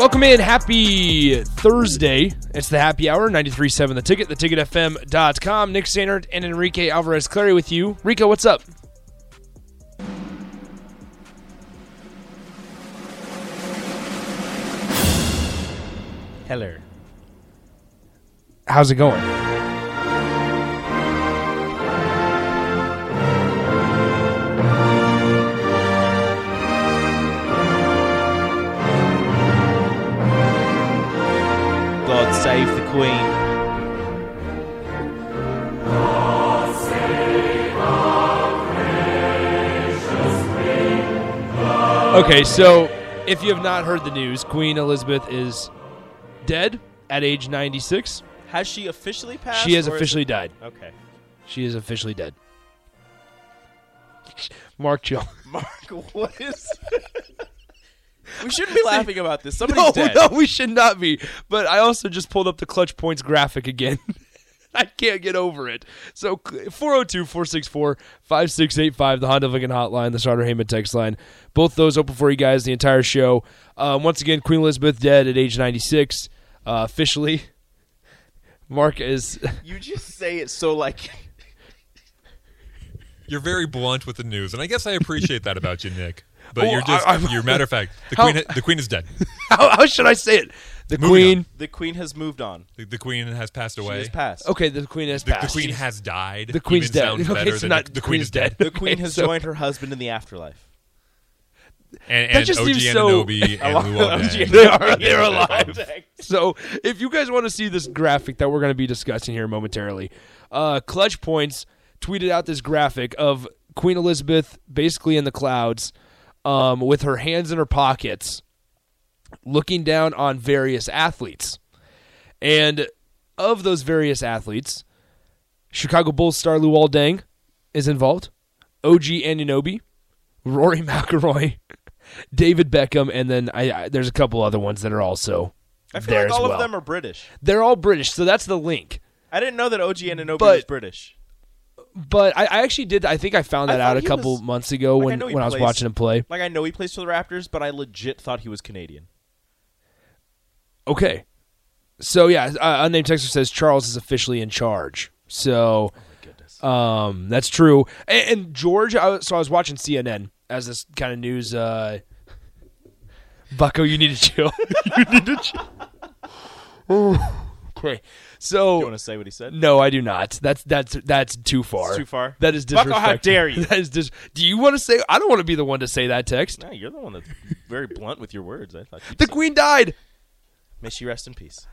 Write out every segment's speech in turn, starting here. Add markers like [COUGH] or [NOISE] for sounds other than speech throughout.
Welcome in. Happy Thursday. It's the happy hour, 93.7 The Ticket, theticketfm.com. Nick Sainert and Enrique Alvarez Clary with you. Rico, what's up? Hello. How's it going? Queen. Okay, so if you have not heard the news, Queen Elizabeth is dead at age 96. Has she officially passed? She has officially died. Okay. She is officially dead. [LAUGHS] Mark Chill. Mark, [LAUGHS] what is. We shouldn't be [LAUGHS] laughing about this. Somebody's No, dead. no, we should not be. But I also just pulled up the clutch points graphic again. [LAUGHS] I can't get over it. So 402 464 5685, the Honda Lincoln hotline, the Sartor Hamann text line. Both those open for you guys the entire show. Um, once again, Queen Elizabeth dead at age 96, uh, officially. [LAUGHS] Mark is. You just say it so like. You're very blunt with the news, and I guess I appreciate that about you, Nick. But Oh, you're just, I- you're matter of [LAUGHS] fact, the How- queen, the queen is dead. [LAUGHS] How, how should I say it? The Moving Queen. on. The Queen has moved on. The, the queen has passed She away. has passed. Okay, the Queen has The, the queen has died. The Queen's Even dead. [LAUGHS] Okay, better so not the, the queen Queen's is dead. The Queen has So- joined her husband in the afterlife. And, That and just OG seems so- Anunoby and Luwabang. They are they're alive. So if you guys want to see this graphic that we're going to be discussing here momentarily, uh, Clutch Points tweeted out this graphic of Queen Elizabeth basically in the clouds, um, with her hands in her pockets, looking down on various athletes, and of those various athletes, Chicago Bulls star Luol Deng is involved, OG Anunoby, Rory [LAUGHS] McIlroy, David Beckham, and then I, I there's a couple other ones that are also I feel there like as all well. of them are British. They're all British, so that's the link. I didn't know that OG Anunoby But- was British. But I, I actually did. I think I found that thought out a couple was- months ago like, I when know he when I was watching him play. Like I know he plays for the Raptors, but I legit thought he was Canadian. Okay, so yeah, uh, unnamed texter says Charles is officially in charge. So Goodness. um, that's true. And, and George, I, so I was watching CNN as this kind of news. Uh, Bucko, you need to chill. [LAUGHS] you need to chill. Okay, so you want to say what he said? No, I do not. That's that's that's too far. It's too far? That is Bucko, disrespectful. how dare you. [LAUGHS] That is dis- Do you want to say? I don't want to be the one to say that text. No, you're the one that's very blunt with your words. I thought The queen died. May she rest in peace.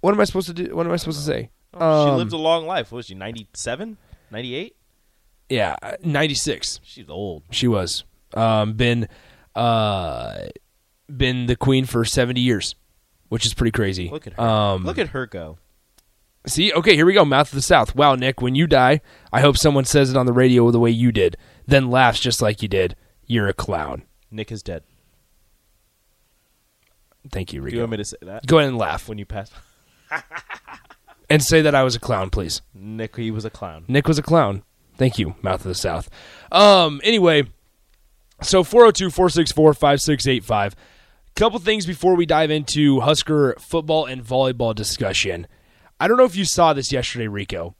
What am I supposed to do? What am I supposed to say? she Um, lived a long life. What was she, 97? 98? Yeah, ninety six. She's old. She was. Um, been, uh, been the queen for seventy years, which is pretty crazy. Look at her. Um, Look at her go. See, okay, here we go. Mouth of the South. Wow, Nick, when you die, I hope someone says it on the radio the way you did, then laughs just like you did. You're a clown. Nick is dead. Thank you, Do you want me to say that? Go ahead and laugh When you pass. [LAUGHS] and say that I was a clown, please. Nick, he was a clown. Nick was a clown. Thank you, Mouth of the South. Um, anyway, so 402 464 5685. Couple things before we dive into Husker football and volleyball discussion. I don't know if you saw this yesterday, Rico.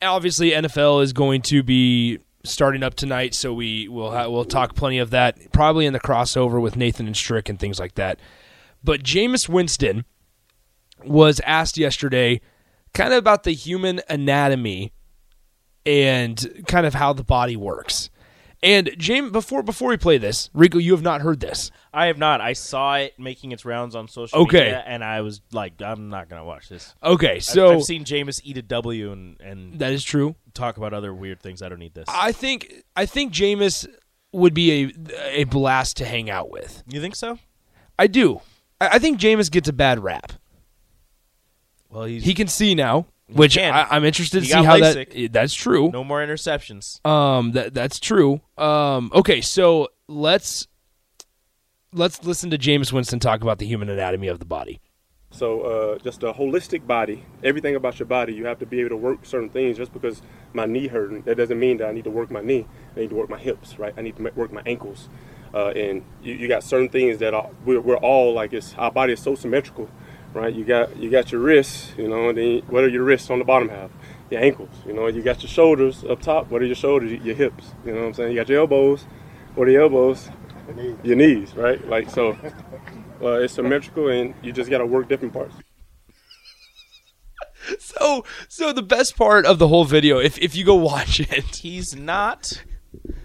Obviously, NFL is going to be starting up tonight, so we will ha- we'll talk plenty of that, probably in the crossover with Nathan and Strick and things like that. But Jameis Winston was asked yesterday kind of about the human anatomy and kind of how the body works. And James, before before we play this, Rico, you have not heard this. I have not. I saw it making its rounds on social Okay. media, and I was like, I'm not gonna watch this. Okay, I've- so I've, seen Jameis eat a W and and that is true. talk about other weird things. I don't need this. I think I think Jameis would be a a blast to hang out with. you think so? I do. I, I think Jameis gets a bad rap. Well, he's He can see now, which can. I, I'm interested to He see how LASIK. that. That's true. no more interceptions. Um, that that's true. Um, okay, so let's let's listen to Jameis Winston talk about the human anatomy of the body. So uh, just a holistic body, everything about your body, you have to be able to work certain things. Just because my knee hurting, that doesn't mean that I need to work my knee. I need to work my hips, right? I need to work my ankles. Uh, and you, you got certain things that are, we're, we're all like, it's, our body is so symmetrical, right? You got you got your wrists, you know, and then what are your wrists on the bottom half? Your ankles, you know. You got your shoulders up top. What are your shoulders? Your hips, you know what I'm saying? You got your elbows. What are your elbows? Your knees, right? Like so. Uh, it's symmetrical, and you just got to work different parts. [LAUGHS] So so the best part of the whole video, if if you go watch it, He's not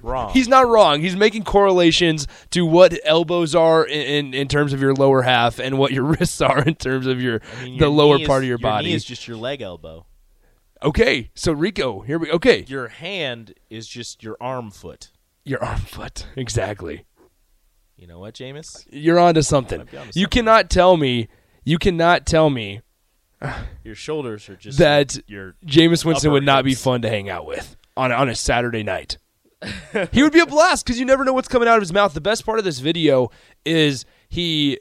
wrong. he's not wrong. He's making correlations to what elbows are in, in, in terms of your lower half and what your [LAUGHS] wrists are in terms of your I mean, the lower knee part of your, Knee body. is just your leg elbow. okay, so Rico, here we okay. Your hand is just your arm foot. Your arm foot. [LAUGHS] Exactly. You know what, Jameis? You're onto something. Onto You something. cannot tell me you cannot tell me Your shoulders are just That your Jameis Winston would not be fun to hang out with on on a Saturday night. [LAUGHS] he would be a blast because you never know what's coming out of his mouth. The best part of this video is he,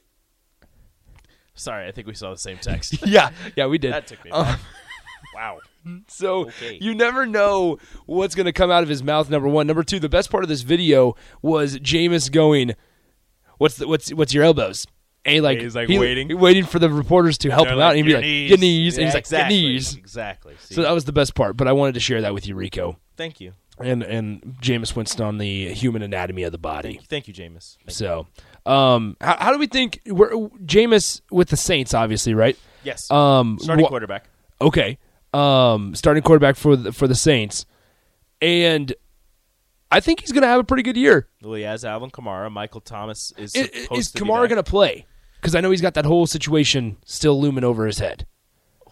Sorry, I think we saw the same text. [LAUGHS] yeah, yeah, we did. that took me. Um, [LAUGHS] wow. So Okay. you never know what's going to come out of his mouth. Number one, number two. The best part of this video was Jameis going, "What's the, what's what's your elbows?" And he, like He's, like, he- waiting. waiting for the reporters to help him out. And he'd be like, knees." "Your knees," and Yeah, he's like, exactly. "Your knees." Exactly. See, So that was the best part. But I wanted to share that with you, Rico, thank you. And and Jameis Winston on the human anatomy of the body. Thank you, Jameis. Thank. So, um, how, how do we think we're Jameis with the Saints? Obviously, right? Yes. Um, Starting wha- quarterback. Okay. Um, starting quarterback for the, for the Saints, and I think he's going to have a pretty good year. Well, he has Alvin Kamara. Michael Thomas is I- supposed Is Kamara going to play? Because I know he's got that whole situation still looming over his head.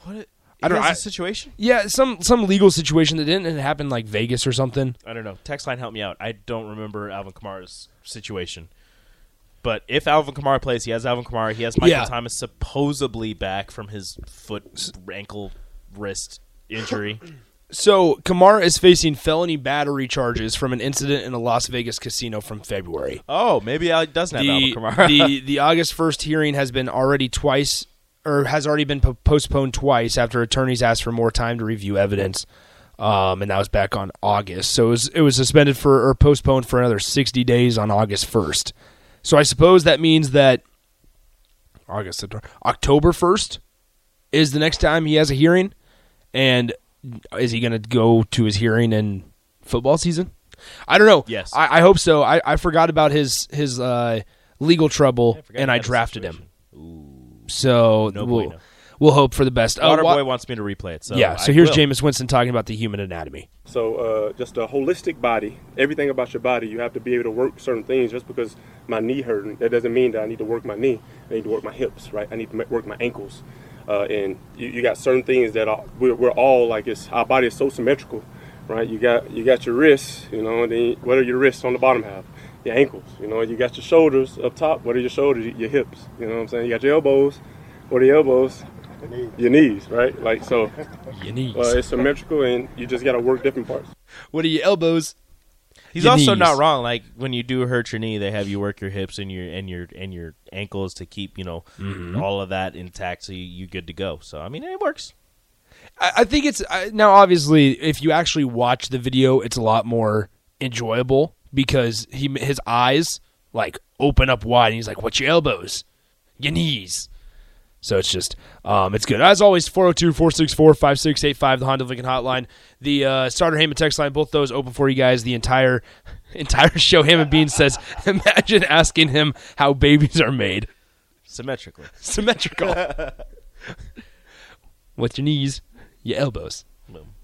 What? It, I don't- I- a situation. Yeah, some some legal situation that didn't happen like Vegas or something. I don't know. Text line, help me out. I don't remember Alvin Kamara's situation. But if Alvin Kamara plays, he has Alvin Kamara. He has Michael Yeah. Thomas supposedly back from his foot, ankle, wrist injury. [CLEARS THROAT] So Kamara is facing felony battery charges from an incident in a Las Vegas casino from February. oh, maybe he doesn't have the, Alvin Kamara. the [LAUGHS] the August first hearing has been already twice or has already been po- postponed twice after attorneys asked for more time to review evidence. Um, and that was back on August. So it was, it was suspended for or postponed for another 60 days on August 1st. So I suppose that means that August October 1st is the next time he has a hearing and is he going to go to his hearing in football season? I don't know. Yes. I, I hope so. I, I forgot about his his uh, legal trouble I and I drafted him. situation. So No we'll, bueno. we'll hope for the best. Uh, Waterboy wa- wants me to replay it. So yeah. So I here's will. Jameis Winston talking about the human anatomy. So uh, just a holistic body, everything about your body, you have to be able to work certain things. Just because my knee hurting, that doesn't mean that I need to work my knee. I need to work my hips, right? I need to work my ankles. Uh, and you, you got certain things that are, we're, we're all like, it's, our body is so symmetrical, right? You got you got your wrists, you know, and then what are your wrists on the bottom half? Your ankles, you know. You got your shoulders up top. What are your shoulders? Your hips, you know what I'm saying? You got your elbows. What are your elbows? Your knees, right? Like so. [LAUGHS] Your knees. Uh, it's symmetrical, and you just got to work different parts. what are your elbows? He's Your also knees. not wrong. Like when you do hurt your knee, they have you work your hips and your and your and your ankles to keep you know Mm-hmm. all of that intact, so you you good to go. So I mean, it works. I, I think it's I, now obviously if you actually watch the video, it's a lot more enjoyable because he his eyes like open up wide and he's like, "What's your elbows? Your knees." So it's just, um, it's good. As always, 402 464 5685, the Honda Lincoln Hotline. The uh, Sartor Hamann text line, both those open for you guys the entire [LAUGHS] entire show. Hammond Bean says, [LAUGHS] imagine asking him how babies are made. Symmetrically. Symmetrical. [LAUGHS] What's your knees? Your elbows. Boom.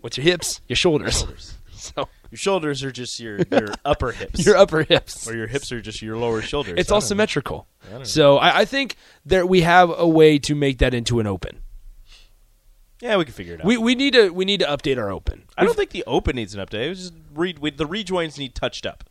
What's your hips? Your shoulders. so Your shoulders are just your your [LAUGHS] upper hips. your upper hips. or your hips are just your lower shoulders. It's I all symmetrical. So I, I think that we have a way to make that into an open. Yeah, we can figure it out. We we need to we need to update our open. I don't think the open needs an update. It was just re- we, the rejoins need touched up.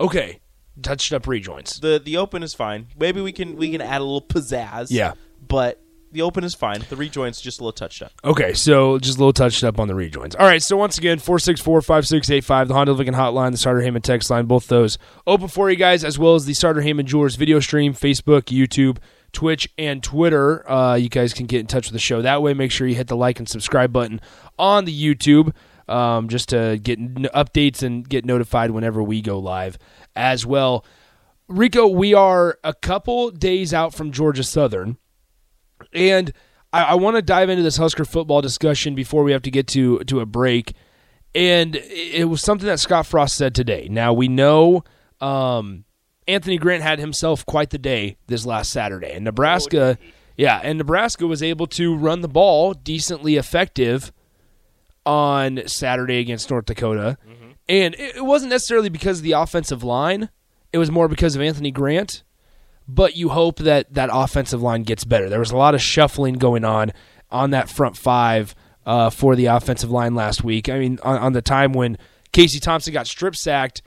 Okay, touched up rejoins. The the open is fine. Maybe we can we can add a little pizzazz. Yeah. but the open is fine. The rejoins just a little touched up. Okay, so just a little touched up on the rejoins. All right, so once again, 464-5685, the Honda Lincoln Hotline, the Sartor Hamann text line, both those open for you guys, as well as the Sartor Hamann Jewelers video stream, Facebook, YouTube, Twitch, and Twitter. Uh, you guys can get in touch with the show that way. Make sure you hit the like and subscribe button on the YouTube um, just to get n- updates and get notified whenever we go live as well. Rico, we are a couple days out from Georgia Southern. And I, I want to dive into this Husker football discussion before we have to get to to a break. And it was something that Scott Frost said today. Now we know um, Anthony Grant had himself quite the day this last Saturday, and Nebraska, yeah, and Nebraska was able to run the ball decently effective on Saturday against North Dakota. And it it wasn't necessarily because of the offensive line; it was more because of Anthony Grant but you hope that that offensive line gets better. There was a lot of shuffling going on on that front five uh, for the offensive line last week. I mean, on, on the time when Casey Thompson got strip sacked,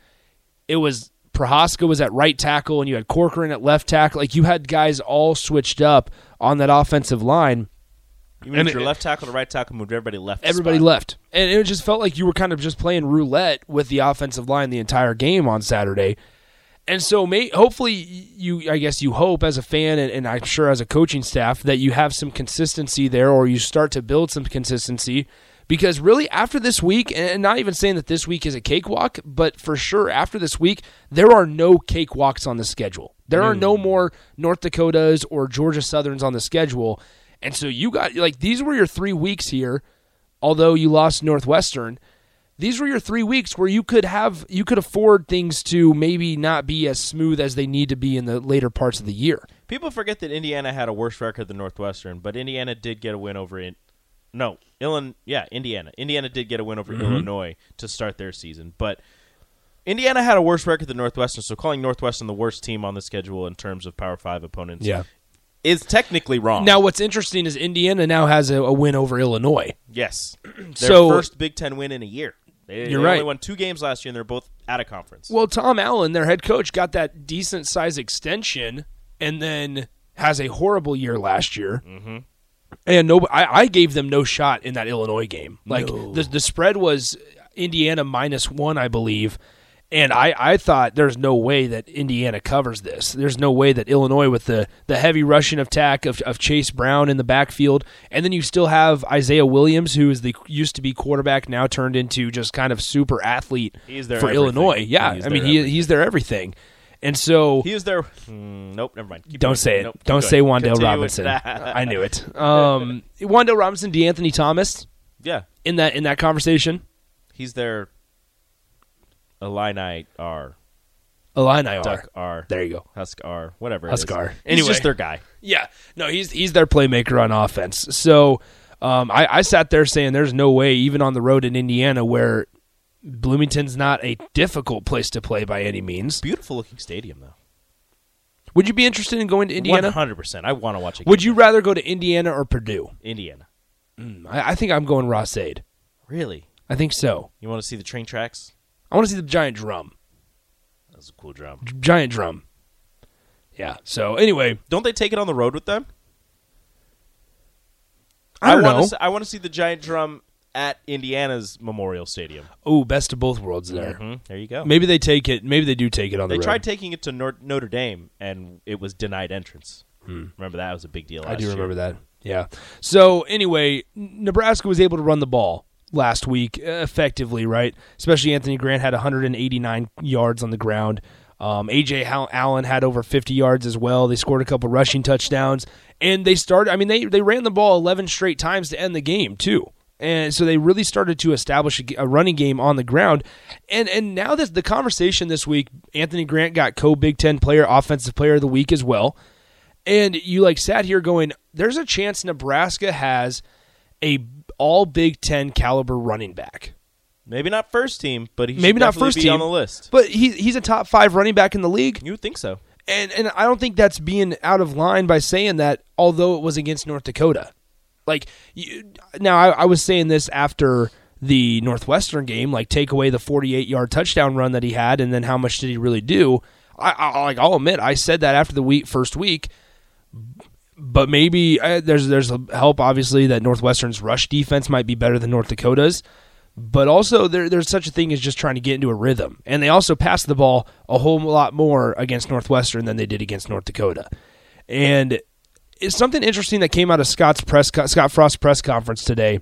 it was Prochazka was at right tackle and you had Corcoran at left tackle. Like you had guys all switched up on that offensive line. You moved your it- left tackle to right tackle, moved everybody left. Everybody spot. left. And it just felt like you were kind of just playing roulette with the offensive line the entire game on Saturday. And so, may, hopefully, you I guess you hope as a fan and, and I'm sure as a coaching staff that you have some consistency there, or you start to build some consistency. Because really, after this week, and not even saying that this week is a cakewalk, but for sure after this week, there are no cakewalks on the schedule. There are no mm. more North Dakotas or Georgia Southerns on the schedule, and so you got like these were your three weeks here. Although you lost Northwestern, these were your three weeks where you could have you could afford things to maybe not be as smooth as they need to be in the later parts of the year. People forget that Indiana had a worse record than Northwestern, but Indiana did get a win over in no Illinois. Yeah, Indiana. Indiana did get a win over Mm-hmm. Illinois to start their season, but Indiana had a worse record than Northwestern. So calling Northwestern the worst team on the schedule in terms of Power Five opponents, is technically wrong. Now, what's interesting is Indiana now has a, a win over Illinois. yes, [CLEARS THROAT] their So- first Big Ten win in a year. They, You're they right. Only won two games last year, and they're both at a conference. Well, Tom Allen, their head coach, got that decent size extension, and then has a horrible year last year. Mm-hmm. And no, I, I gave them no shot in that Illinois game. Like the the spread was Indiana minus one, I believe. And I, I thought there's no way that Indiana covers this. There's no way that Illinois, with the, the heavy rushing attack of, of Chase Brown in the backfield, and then you still have Isaiah Williams, who is the used to be quarterback, now turned into just kind of super athlete for everything. Illinois. Yeah, I mean he, he's their everything. And so he is there. Mm, nope, never mind. Keep don't going. say it. Nope, don't going. say Wan'Dale Robinson. I knew it. Um, [LAUGHS] Wan'Dale Robinson, De'Anthony Thomas yeah, in that in that conversation. he's their Illini R, Illini. Duck R, There you go. Husk R, whatever. it Husk. R. He's just their guy. Yeah, no, he's he's their playmaker on offense. So um, I, I sat there saying, "There's no way, even on the road in Indiana, where Bloomington's not a difficult place to play by any means. Beautiful looking stadium though. Would you be interested in going to Indiana? hundred percent. I want to watch a Would you rather go to Indiana or Purdue? Indiana? I, I think I'm going Ross-Ade. Really? I think so. You want to see the train tracks? I want to see the giant drum. That's a cool drum. Giant drum. Yeah. So anyway, Don't they take it on the road with them? I don't want know. To, I want to see the giant drum at Indiana's Memorial Stadium. Oh, best of both worlds there. hmm There you go. Maybe they take it. Maybe they do take it on They the road. They tried taking it to Nor- Notre Dame, and it was denied entrance. Remember that was a big deal. Hmm. I do remember that. Yeah. So anyway, Nebraska was able to run the ball last week effectively, right? Especially Anthony Grant had 189 yards on the ground. Um, Ajay Allen had over 50 yards as well. They scored a couple rushing touchdowns, and they started. I mean, they they ran the ball 11 straight times to end the game too. And so they really started to establish a, running game on the ground, and and now that the conversation this week, Anthony Grant got co Big Ten Player Offensive Player of the Week as well. And you like sat here going, there's a chance Nebraska has a all Big Ten caliber running back. Maybe not first team, but he maybe not first be team on the list. But he he's a top five running back in the league, You would think so. and and I don't think that's being out of line by saying that. Although it was against North Dakota, like you, now I, I was saying this after the Northwestern game, like take away the 48 yard touchdown run that he had, and then how much did he really do? I, I like I'll admit I said that after the week first week, but maybe uh, there's there's help obviously that Northwestern's rush defense might be better than North Dakota's, but also there there's such a thing as just trying to get into a rhythm, and they also passed the ball a whole lot more against Northwestern than they did against North Dakota, and it's something interesting that came out of Scott's press Scott Frost press conference today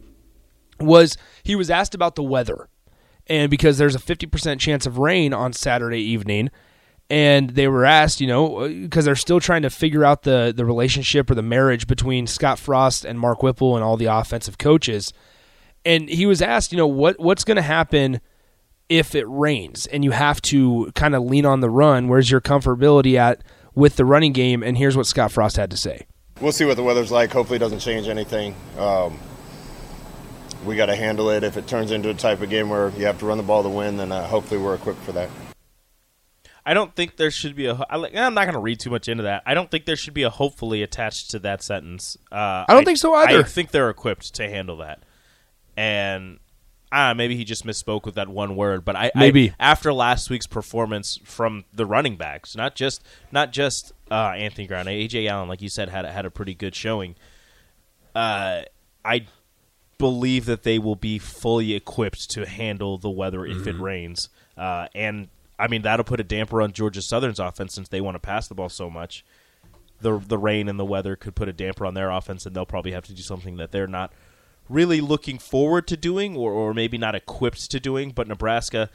was he was asked about the weather, and because there's a 50% chance of rain on Saturday evening and they were asked, you know, because they're still trying to figure out the the relationship or the marriage between Scott Frost and Mark Whipple and all the offensive coaches. And he was asked, you know, what what's going to happen if it rains and you have to kind of lean on the run? Where's your comfortability at with the running game? And here's what Scott Frost had to say. We'll see what the weather's like. Hopefully, it doesn't change anything. Um, we got to handle it. If it turns into a type of game where you have to run the ball to win, then uh, hopefully we're equipped for that. I don't think there should be a. I, I'm not going to read too much into that. I don't think there should be a hopefully attached to that sentence. Uh, I don't think so either. I think they're equipped to handle that. And ah, maybe he just misspoke with that one word. But I I- Maybe. after last week's performance from the running backs, not just not just uh, Anthony Brown, Ajay Allen, like you said, had had a pretty good showing. Uh, I believe that they will be fully equipped to handle the weather if it rains. Uh, and I mean that'll put a damper on Georgia Southern's offense since they want to pass the ball so much. The the rain and the weather could put a damper on their offense, and they'll probably have to do something that they're not really looking forward to doing, or, or maybe not equipped to doing. But Nebraska,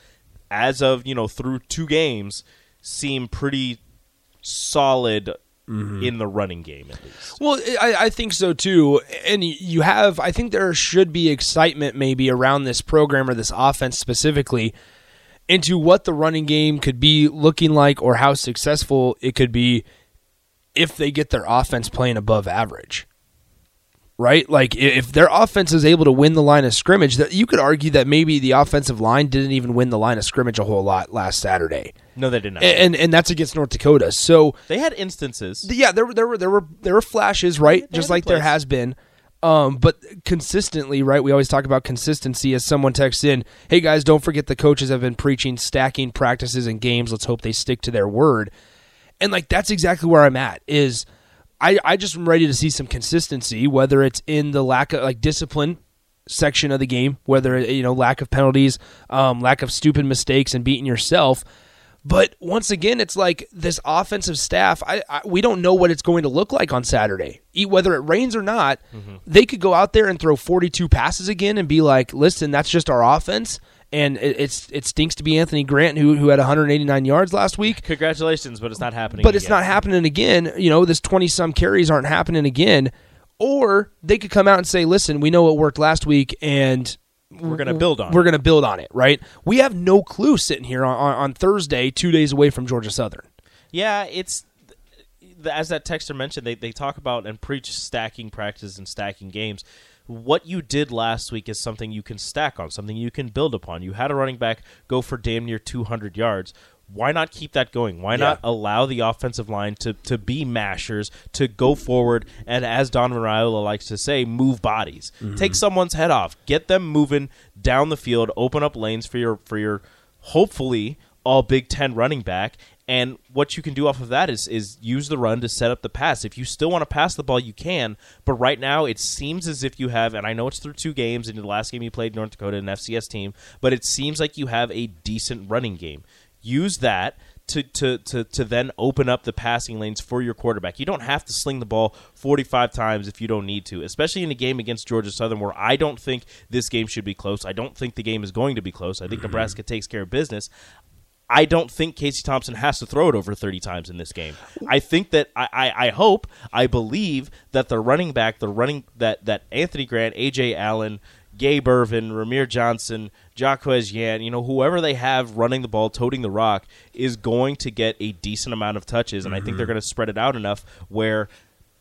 as of you know through two games, seem pretty solid mm-hmm. in the running game at least. Well, I, I think so too. And you have, I think there should be excitement maybe around this program or this offense specifically into what the running game could be looking like or how successful it could be if they get their offense playing above average. Right? Like if their offense is able to win the line of scrimmage, that you could argue that maybe the offensive line didn't even win the line of scrimmage a whole lot last Saturday. No, they did not. And and, and that's against North Dakota. So they had instances. yeah, there were there were there were there were flashes, right? Just like there has been. Um, but consistently, right? We always talk about consistency as someone texts in, "Hey guys, don't forget the coaches have been preaching stacking practices and games. Let's hope they stick to their word." And like that's exactly where I'm at. Is I I just am ready to see some consistency, whether it's in the lack of like discipline section of the game, whether you know lack of penalties, um, lack of stupid mistakes, and beating yourself. But once again, it's like this offensive staff. I, I we don't know what it's going to look like on Saturday, whether it rains or not. Mm-hmm. They could go out there and throw forty-two passes again and be like, "Listen, that's just our offense." And it, it's it stinks to be Anthony Grant who who had 189 yards last week Congratulations, but it's not happening. but it's again. not happening again. You know, this 20 some carries aren't happening again. Or they could come out and say, listen, we know what worked last week and We're going to mm-hmm. build on. we're going to build on it, right? We have no clue sitting here on, on, on Thursday, two days away from Georgia Southern. Yeah, it's as that texter mentioned. They they talk about and preach stacking practices and stacking games. What you did last week is something you can stack on, something you can build upon. You had a running back go for damn near 200 yards. Why not keep that going? Why not allow the offensive line to, to be mashers, to go forward, and as Don Raiola likes to say, move bodies. Mm-hmm. Take someone's head off, get them moving down the field, open up lanes for your for your hopefully all Big Ten running back. And what you can do off of that is is use the run to set up the pass. If you still want to pass the ball, you can. But right now, it seems as if you have, and I know it's through two games. And the last game you played North Dakota, an FCS team, but it seems like you have a decent running game. Use that to, to, to, to then open up the passing lanes for your quarterback. You don't have to sling the ball 45 times if you don't need to, especially in a game against Georgia Southern where I don't think this game should be close. I don't think the game is going to be close. I think mm-hmm. Nebraska takes care of business. I don't think Casey Thompson has to throw it over 30 times in this game. I think that I, I, I hope, I believe that the running back, the running that that Anthony Grant, Ajay Allen, Gabe Ervin, Rahmir Johnson, Jaquez Yant, you know, whoever they have running the ball, toting the rock, is going to get a decent amount of touches. And I think they're going to spread it out enough where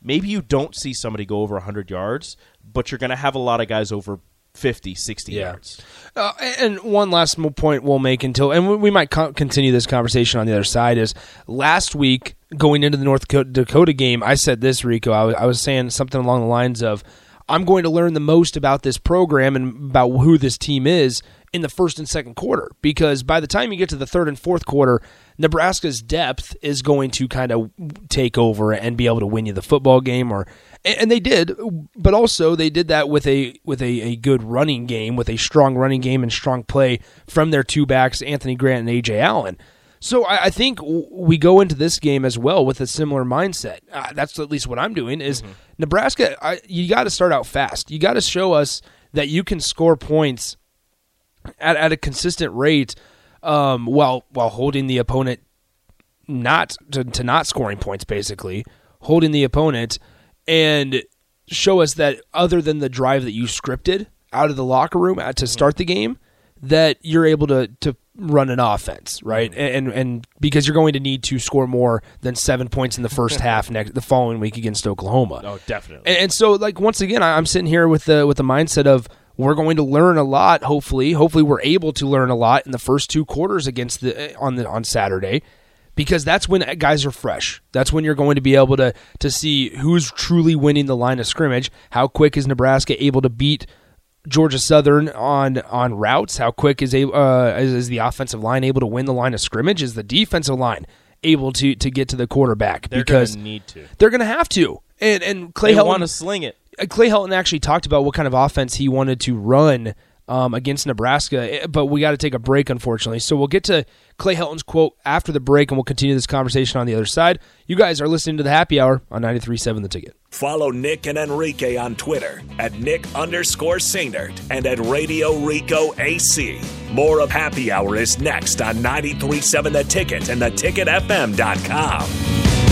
maybe you don't see somebody go over 100 yards, but you're going to have a lot of guys over 50, 60 Yeah. yards. Uh, and one last point we'll make until, and we- might co- continue this conversation on the other side is last week going into the North Dakota- Dakota game, I said this, Rico. I was, I was saying something along the lines of, I'm going to learn the most about this program and about who this team is in the first and second quarter because by the time you get to the third and fourth quarter, Nebraska's depth is going to kind of take over and be able to win you the football game or and they did, but also they did that with a with a, a good running game, with a strong running game and strong play from their two backs, Anthony Grant and Ajay Allen. So I, I think w- we go into this game as well with a similar mindset. Uh, that's at least what I'm doing. Is Nebraska? I, you got to start out fast. You got to show us that you can score points at, at a consistent rate, um, while while holding the opponent not to, to not scoring points, basically holding the opponent and show us that other than the drive that you scripted out of the locker room at, to start the game, that you're able to to run an offense, right? Mm-hmm. And and because you're going to need to score more than seven points in the first [LAUGHS] half next the following week against Oklahoma. Oh, definitely. And, and so, like once again, I'm sitting here with the with the mindset of we're going to learn a lot. Hopefully, hopefully we're able to learn a lot in the first two quarters against the eh, on the on Saturday, because that's when guys are fresh. That's when you're going to be able to to see who's truly winning the line of scrimmage. How quick is Nebraska able to beat Georgia Southern on on routes? How quick is a uh, is, is the offensive line able to win the line of scrimmage? Is the defensive line able to to get to the quarterback? Because they're because going to need to. they're going to have to. And and Clay They Helton want to sling it. Clay Helton actually talked about what kind of offense he wanted to run um, against Nebraska, eh, but we got to take a break, unfortunately. So we'll get to Clay Helton's quote after the break, and we'll continue this conversation on the other side. You guys are listening to the Happy Hour on 93.7 The Ticket. Follow Nick and Enrique on Twitter at Nick underscore Sainert and at Radio Rico AC. More of Happy Hour is next on 93.7 The Ticket and theticketfm.com.